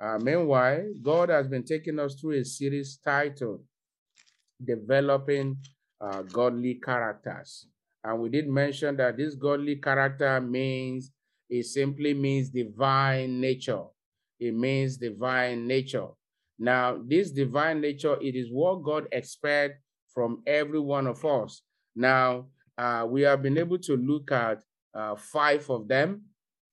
Uh, meanwhile, God has been taking us through a series titled Developing uh, Godly Characters. And we did mention that this godly character means, it simply means divine nature. It means divine nature. Now, this divine nature, it is what God expects from every one of us. Now, uh, we have been able to look at uh, five of them.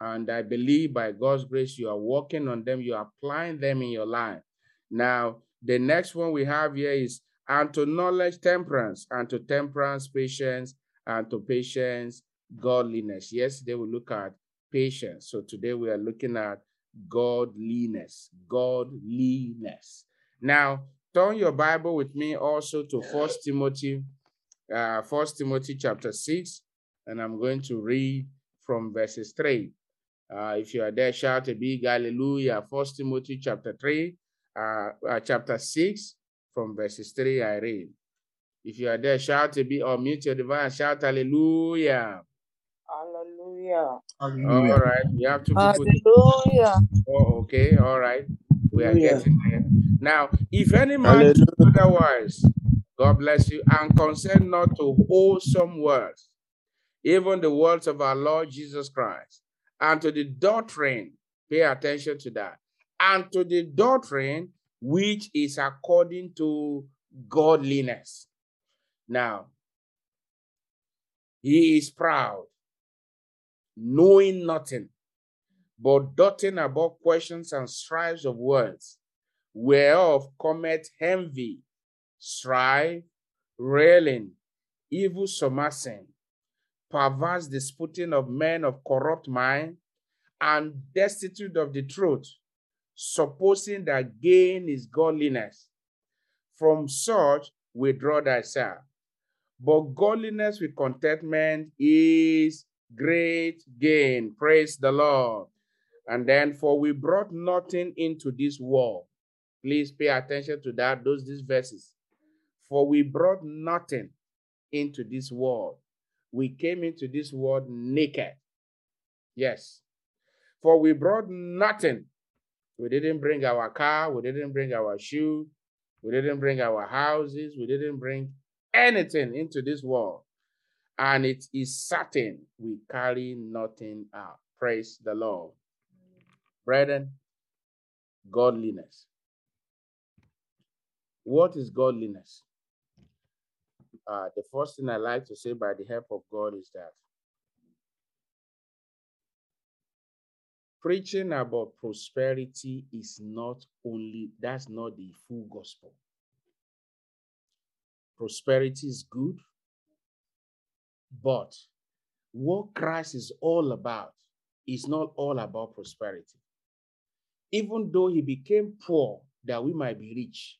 And I believe by God's grace, you are working on them, you are applying them in your life. Now, the next one we have here is and to knowledge temperance, and to temperance patience, and to patience godliness. Yesterday we look at patience. So today we are looking at godliness. Godliness. Now, turn your Bible with me also to First Timothy, uh, First Timothy chapter 6, and I'm going to read from verses 3. Uh, if you are there, shout a big hallelujah. First Timothy chapter 3, uh, uh, chapter 6, from verses 3, I read. If you are there, shout a bit or mute your device, shout hallelujah. Hallelujah. All right, we have to people. Hallelujah. Oh, okay, all right. We are Hallelujah. getting there. Now, if any man do otherwise, God bless you, and consent not to wholesome words, even the words of our Lord Jesus Christ, and to the doctrine, pay attention to that, and to the doctrine which is according to godliness. Now, he is proud, knowing nothing, but doting about questions and strifes of words, whereof cometh envy, strife, railing, evil surmassing, perverse disputing of men of corrupt mind, and destitute of the truth, supposing that gain is godliness. From such withdraw thyself. But godliness with contentment is great gain. Praise the Lord. And then, for we brought nothing into this world. Please pay attention to that, those these verses. For we brought nothing into this world. We came into this world naked. Yes. For we brought nothing. We didn't bring our car, we didn't bring our shoe, we didn't bring our houses, we didn't bring anything into this world. And it is certain we carry nothing out. Praise the Lord. Brethren, godliness. What is godliness? Uh, the first thing I like to say by the help of God is that preaching about prosperity is not only, that's not the full gospel. Prosperity is good, but what Christ is all about is not all about prosperity. Even though he became poor that we might be rich,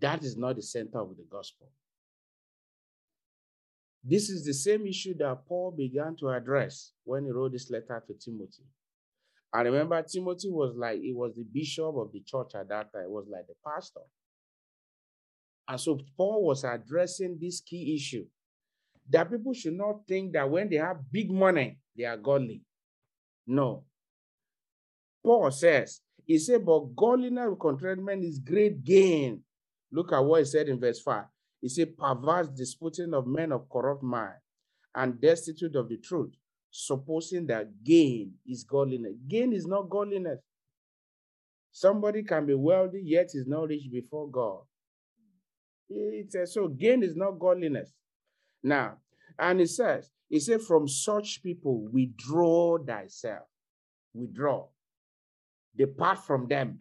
that is not the center of the gospel. This is the same issue that Paul began to address when he wrote this letter to Timothy. I remember Timothy was like, he was the bishop of the church at that time, it was like the pastor. And so Paul was addressing this key issue that people should not think that when they have big money, they are godly. No. Paul says, he said, but godliness with contentment is great gain. Look at what he said in verse 5. He said, perverse disputing of men of corrupt mind and destitute of the truth, supposing that gain is godliness. Gain is not godliness. Somebody can be wealthy, yet is not rich before God. It's a, so gain is not godliness. Now, and it says, he said, from such people withdraw thyself. Withdraw. Depart from them.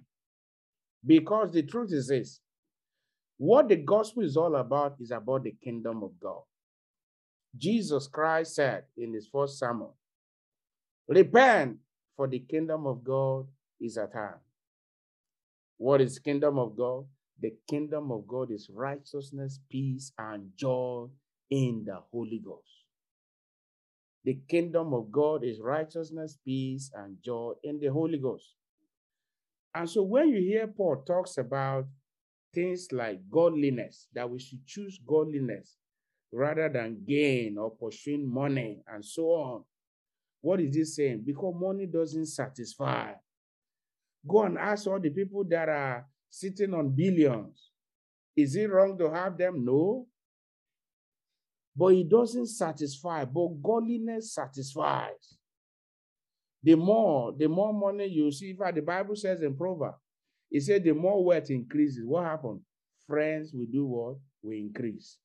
Because the truth is this what the gospel is all about is about the kingdom of God. Jesus Christ said in his first sermon, Repent, for the kingdom of God is at hand. What is kingdom of God? The kingdom of God is righteousness, peace, and joy in the Holy Ghost. The kingdom of God is righteousness, peace, and joy in the Holy Ghost. And so when you hear Paul talks about things like godliness, that we should choose godliness rather than gain or pursuing money and so on. What is he saying? Because money doesn't satisfy. Go and ask all the people that are sitting on billions. Is it wrong to have them? No. But it doesn't satisfy, but godliness satisfies. The more, the more money you see, in fact, the Bible says in Proverbs, it said the more wealth increases, what happens? Friends will do what? Will increase.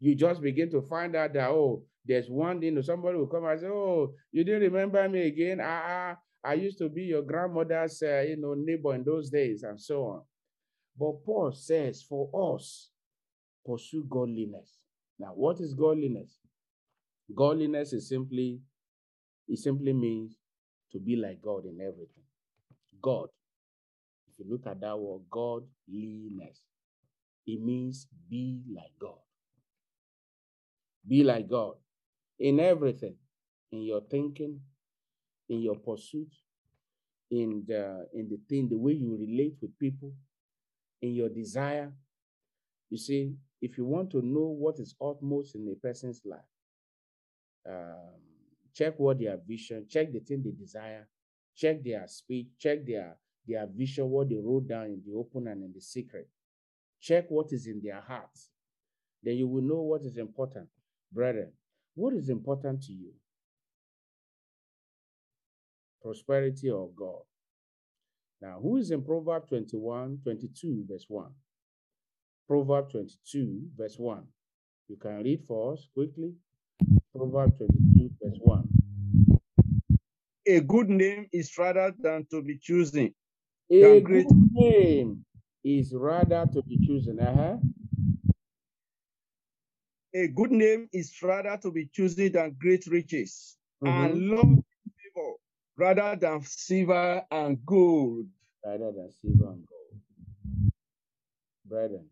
You just begin to find out that, oh, there's one thing, somebody will come and say, oh, you didn't remember me again. Ah, I used to be your grandmother's, uh, you know, neighbor in those days, and so on. But Paul says, for us, pursue godliness. Now, what is godliness? Godliness is simply, it simply means to be like God in everything. God. You look at that word, godliness, it means be like God. Be like God in everything, in your thinking, in your pursuit, in the in the thing, the way you relate with people, in your desire. You see, if you want to know what is utmost in a person's life, um, check what their vision, check the thing they desire, check their speech, check their their vision, what they wrote down in the open and in the secret. Check what is in their hearts. Then you will know what is important. Brethren, what is important to you? Prosperity or God? Now, who is in Proverbs 21, 22, verse 1? Proverbs 22, verse 1. You can read for us quickly. Proverbs 22, verse 1. A good name is rather than to be chosen. A great- good name is rather to be chosen. Uh-huh. A good name is rather to be chosen than great riches, Mhm. and long favor rather than silver and gold. rather than silver and gold. Brethren,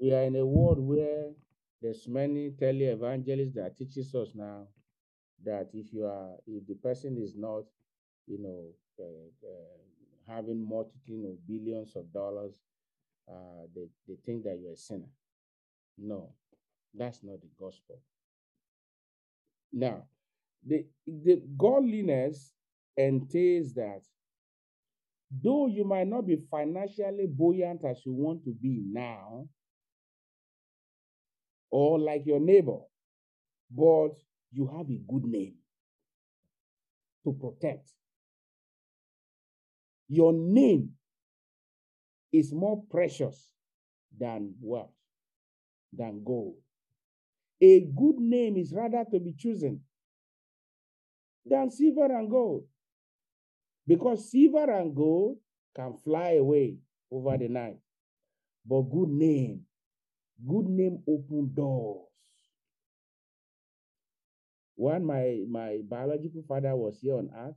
we are in a world where there's many televangelists that teaches us now that if you are, if the person is not, you know, uh, uh, having multitude of billions of dollars, uh, they, they think that you're a sinner. No, that's not the gospel. Now, the, the godliness entails that though you might not be financially buoyant as you want to be now, or like your neighbor, but you have a good name to protect. Your name is more precious than wealth, than gold. A good name is rather to be chosen than silver and gold. Because silver and gold can fly away over the night. But good name, good name open doors. When my, my biological father was here on earth,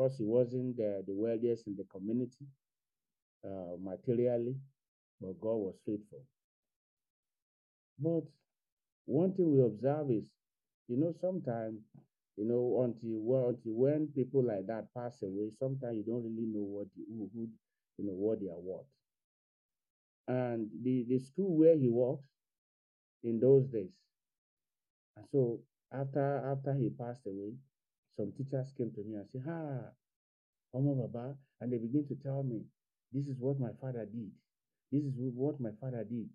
because he wasn't the, the wealthiest in the community uh, materially, but God was faithful. But one thing we observe is, you know, sometimes, you know, until well, until when people like that pass away, sometimes you don't really know what the, who, who, you know, what they are worth. And the, the school where he works in those days, and so after after he passed away, some teachers came to me and said, "Ah, Baba," and they begin to tell me, "This is what my father did. This is what my father did."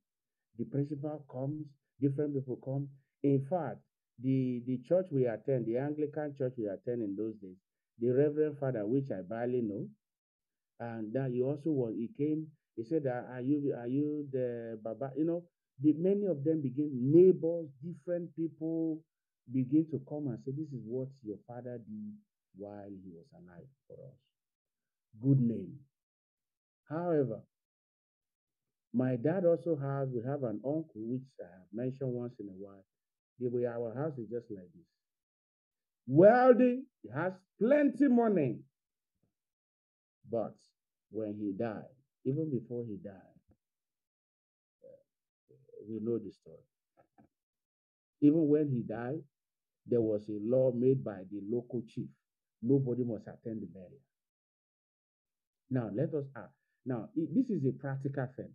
The principal comes, different people come. In fact, the the church we attend, the Anglican church we attend in those days, the Reverend Father, which I barely know, and that he also was he came. He said, "Ah, "Are you are you the Baba?" You know, the many of them begin neighbors, different people begin to come and say, "This is what your father did while he was alive for us." Good name. However, my dad also has, we have an uncle, which I have mentioned once in a while. The way our house is just like this. Wealthy, he has plenty money. But when he died, even before he died, uh, we know the story. Even when he died, there was a law made by the local chief. Nobody must attend the burial. Now, let us ask. Now, this is a practical thing.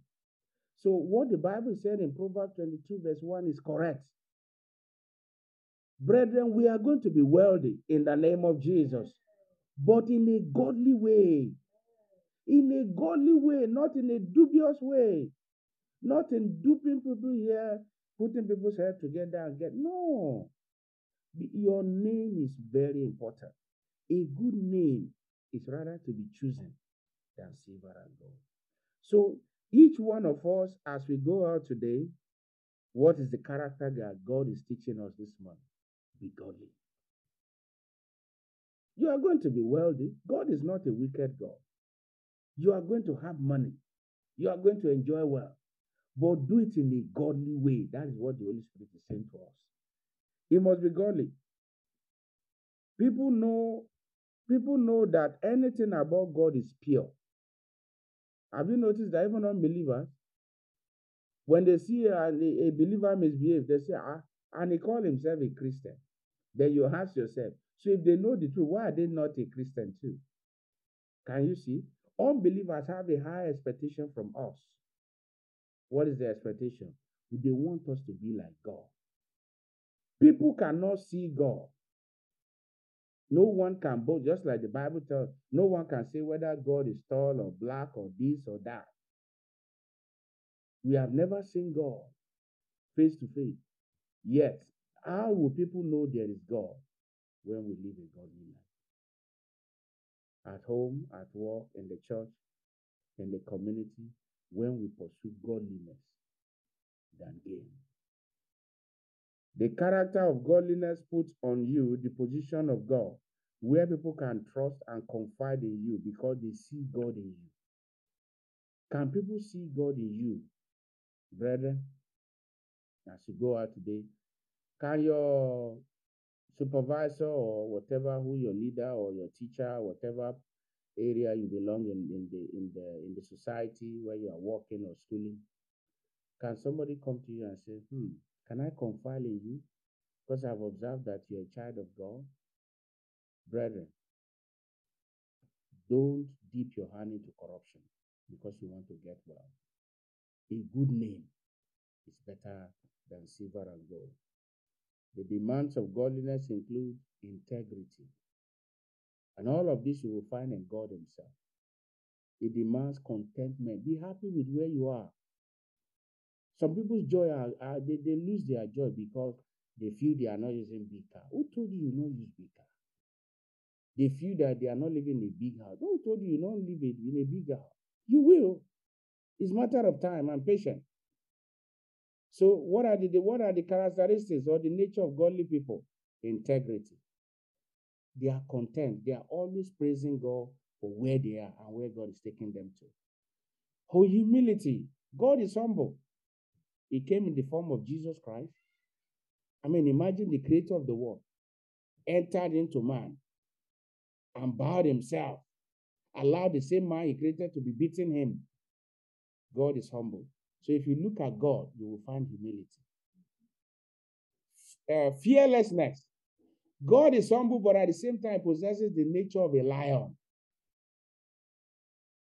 So, what the Bible said in Proverbs 22, verse 1 is correct. Brethren, we are going to be wealthy in the name of Jesus. but in a godly way. In a godly way, not in a dubious way. Not in duping people here, putting people's head together and get. No. Your name is very important. A good name is rather to be chosen than silver and gold. So each one of us, as we go out today, what is the character that God is teaching us this morning? Be godly. You are going to be wealthy. God is not a wicked God. You are going to have money. You are going to enjoy wealth. But do it in a godly way. That is what the Holy Spirit is saying to us. It must be godly. People know, people know that anything about God is pure. Have you noticed that even unbelievers, when they see a, a believer misbehave, they say, ah, and he call himself a Christian. Then you ask yourself, so if they know the truth, why are they not a Christian too? Can you see? Unbelievers have a high expectation from us. What is the expectation? They want us to be like God. People cannot see God. No one can both, just like the Bible tells, no one can say whether God is tall or black or this or that. We have never seen God face to face. Yet, how will people know there is God when we live a godly life? At home, at work, in the church, in the community, when we pursue godliness than gain. The character of godliness puts on you the position of God, where people can trust and confide in you because they see God in you. Can people see God in you, brethren? As you go out today, can your supervisor or whatever, who your leader or your teacher, whatever area you belong in, in the in the in the society where you are working or schooling, can somebody come to you and say, hmm, can I confide in you? Because I've observed that you're a child of God. Brethren, don't dip your hand into corruption because you want to get well. A good name is better than silver and gold. The demands of godliness include integrity. And all of this you will find in God Himself. It demands contentment. Be happy with where you are. Some people's joy are, are they, they lose their joy because they feel they are not using big car. Who told you you not use big car? They feel that they are not living in a big house. Who told you you don't live in a big house? You will. It's matter of time and patience. So what are the what are the characteristics or the nature of godly people? Integrity. They are content. They are always praising God for where they are and where God is taking them to. For humility. God is humble. He came in the form of Jesus Christ. I mean, imagine the creator of the world entered into man and bowed himself, allowed the same man he created to be beating him. God is humble. So if you look at God, you will find humility. Uh, fearlessness. God is humble, but at the same time possesses the nature of a lion.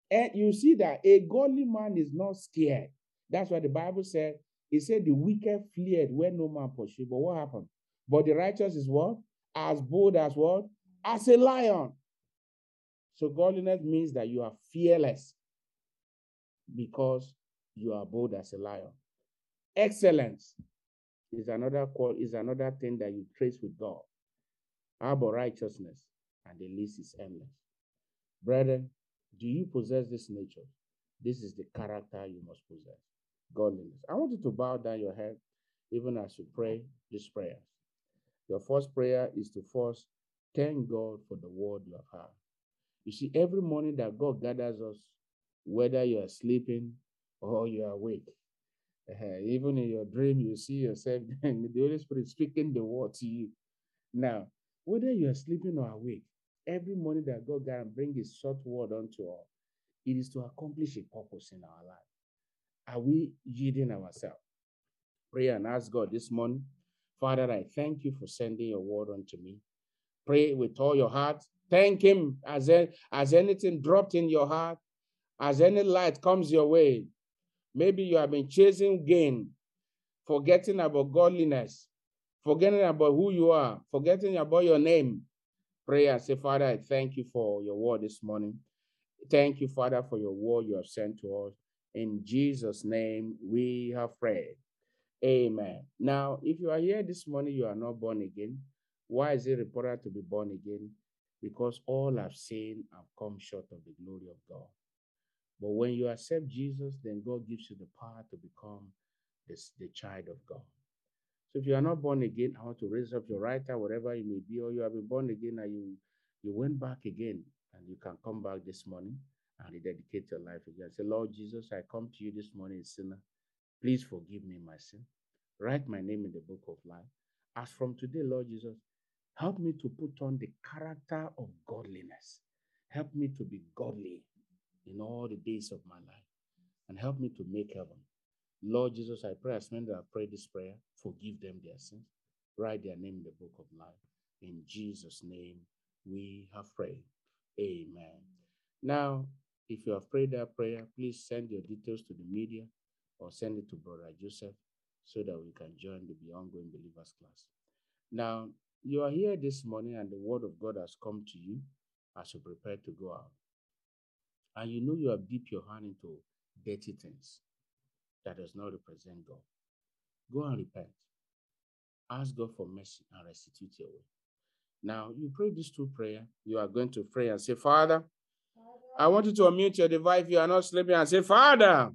And you see that a godly man is not scared. That's what the Bible said. It said the wicked fled where no man pursued. But what happened? But the righteous is what? As bold as what? As a lion. So godliness means that you are fearless because you are bold as a lion. Excellence is another call, is another thing that you trace with God. How about righteousness? And the list is endless. Brethren, do you possess this nature? This is the character you must possess. Godliness. I want you to bow down your head even as you pray these prayers. Your first prayer is to first thank God for the word you have heard. You see, every morning that God gathers us, whether you are sleeping or you are awake, uh, even in your dream, you see yourself, and the Holy Spirit speaking the word to you. Now, whether you are sleeping or awake, every morning that God gathers and bring His short word unto us, it is to accomplish a purpose in our life. Are we yielding ourselves? Pray and ask God this morning, Father, I thank you for sending your word unto me. Pray with all your heart. Thank Him as, as anything dropped in your heart, as any light comes your way. Maybe you have been chasing gain, forgetting about godliness, forgetting about who you are, forgetting about your name. Pray and say, Father, I thank you for your word this morning. Thank you, Father, for your word you have sent to us. In Jesus' name, we have prayed. Amen. Now, if you are here this morning, you are not born again. Why is it reported to be born again? Because all have sinned and come short of the glory of God. But when you accept Jesus, then God gives you the power to become this, the child of God. So if you are not born again, I want to raise up your right hand, wherever you may be, or you have been born again and you, you went back again, and you can come back this morning and rededicate your life again. Say, Lord Jesus, I come to you this morning, sinner. Please forgive me my sin. Write my name in the book of life. As from today, Lord Jesus, help me to put on the character of godliness. Help me to be godly in all the days of my life and help me to make heaven. Lord Jesus, I pray as many that have prayed this prayer, forgive them their sins, write their name in the book of life. In Jesus' name, we have prayed. Amen. Now, if you have prayed that prayer, please send your details to the media or send it to Brother Joseph so that we can join the Beyond Going Believers class. Now, you are here this morning and the word of God has come to you as you prepare to go out. And you know you have dipped your hand into dirty things that does not represent God. Go and repent. Ask God for mercy and restitute your way. Now, you pray this two prayer. You are going to pray and say, Father, I want you to unmute your device if you are not sleeping and say, Father,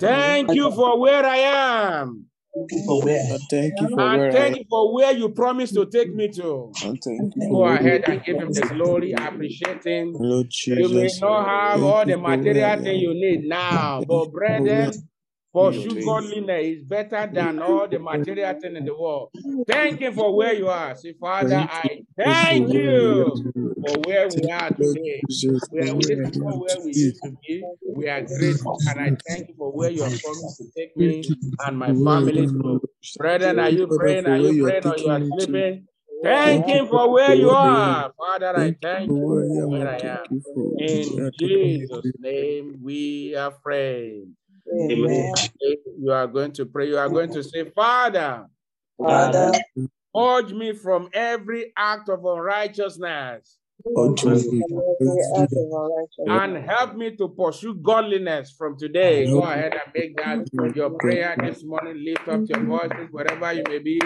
thank you for where I am. Thank you for where. And thank you for And where thank you for where you promised to take me to. and thank you Go for ahead and give him the glory, appreciate him. Lord You may Jesus. not have Thank all the for where I material thing you need now, but you for where brethren, pursue godliness is better than all the material thing in the world. Thank you for where you are. Say, Father, I thank you for where we are today. We are, where this I is not am where we used to be. We are grateful, and I thank you for where you have promised to take me and my for where I family to. Brethren, are you, praying? Are you are praying or you are sleeping? Thank Him for where you where I am. are. Father, I Thank you for where I am, where and I thank am. you for where In you are taking me Jesus' name, we are praying. Amen. You are going to pray. You are going to say, Father, Father, purge me from every act of unrighteousness Urge me from every act of unrighteousness. and help me to pursue godliness from today. Go ahead and make that your prayer this morning. Lift up your voices wherever you may be.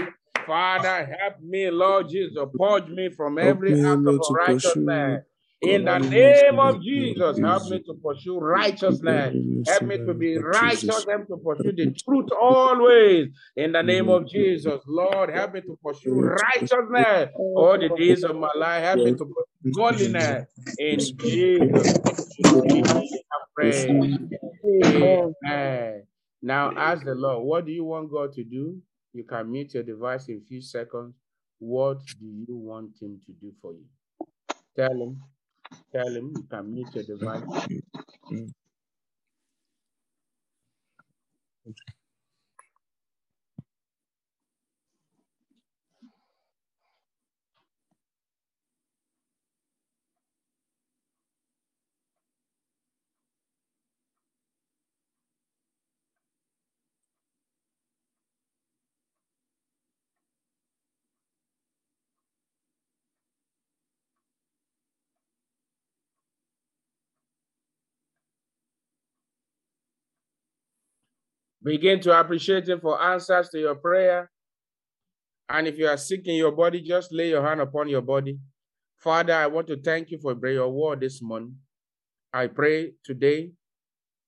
Father, help me, Lord Jesus. Purge me from Help every act of Lord, to pursue unrighteousness. In the name of Jesus, help me to pursue righteousness. Help me to be righteous. Me to pursue the truth always. In the name of Jesus, Lord, help me to pursue Lord, to pursue righteousness all the days of my life. Help me to pursue godliness. In Jesus' name, we have prayed. Amen. Amen. Now, ask the Lord, what do you want God to do? You can mute your device in a few seconds. What do you want Him to do for you? Tell Him. Tell Him. You can mute your device. Mm. Begin to appreciate Him for answers to your prayer. And if you are sick in your body, just lay your hand upon your body. Father, I want to thank you for your word this morning. I pray today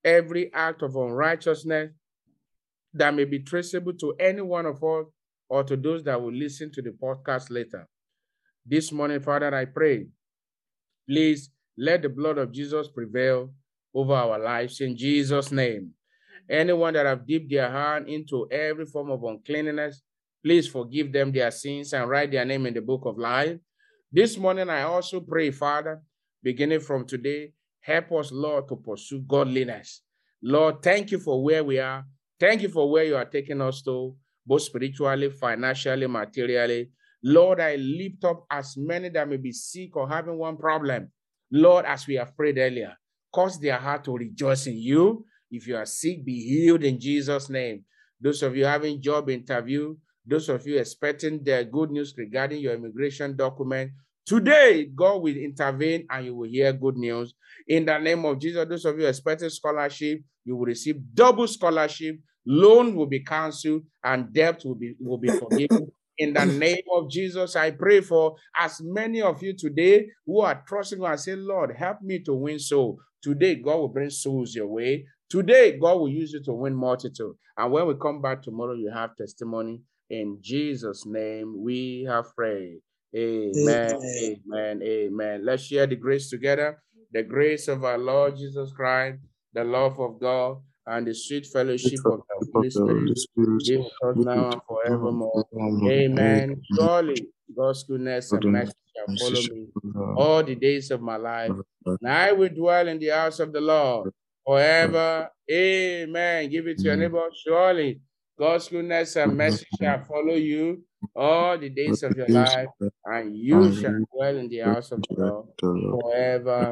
every act of unrighteousness that may be traceable to any one of us or to those that will listen to the podcast later. This morning, Father, I pray, please let the blood of Jesus prevail over our lives in Jesus' name. Anyone that have dipped their hand into every form of uncleanness, please forgive them their sins and write their name in the book of life. This morning, I also pray, Father, beginning from today, help us, Lord, to pursue godliness. Lord, thank you for where we are. Thank you for where you are taking us to, both spiritually, financially, materially. Lord, I lift up as many that may be sick or having one problem. Lord, as we have prayed earlier, cause their heart to rejoice in you. If you are sick, be healed in Jesus' name. Those of you having job interview, those of you expecting the good news regarding your immigration document, Today, God will intervene and you will hear good news. In the name of Jesus, those of you expecting scholarship, you will receive double scholarship. Loan will be cancelled and debt will be, will be forgiven. In the name of Jesus, I pray for as many of you today who are trusting and say, Lord, help me to win soul. Today, God will bring souls your way. Today, God will use you to win multitude. And when we come back tomorrow, you have testimony. In Jesus' name, we have prayed. Amen. Amen. Amen. Let's share the grace together. The grace of our Lord Jesus Christ, the love of God, and the sweet fellowship of the Holy Spirit be with us now and forevermore. Amen. Surely God's goodness and mercy shall follow me all the days of my life, and I will dwell in the house of the Lord forever. Amen. Give it to your neighbor. Surely God's goodness and mercy shall follow you all the days of your life, and you shall dwell in the house of the Lord forever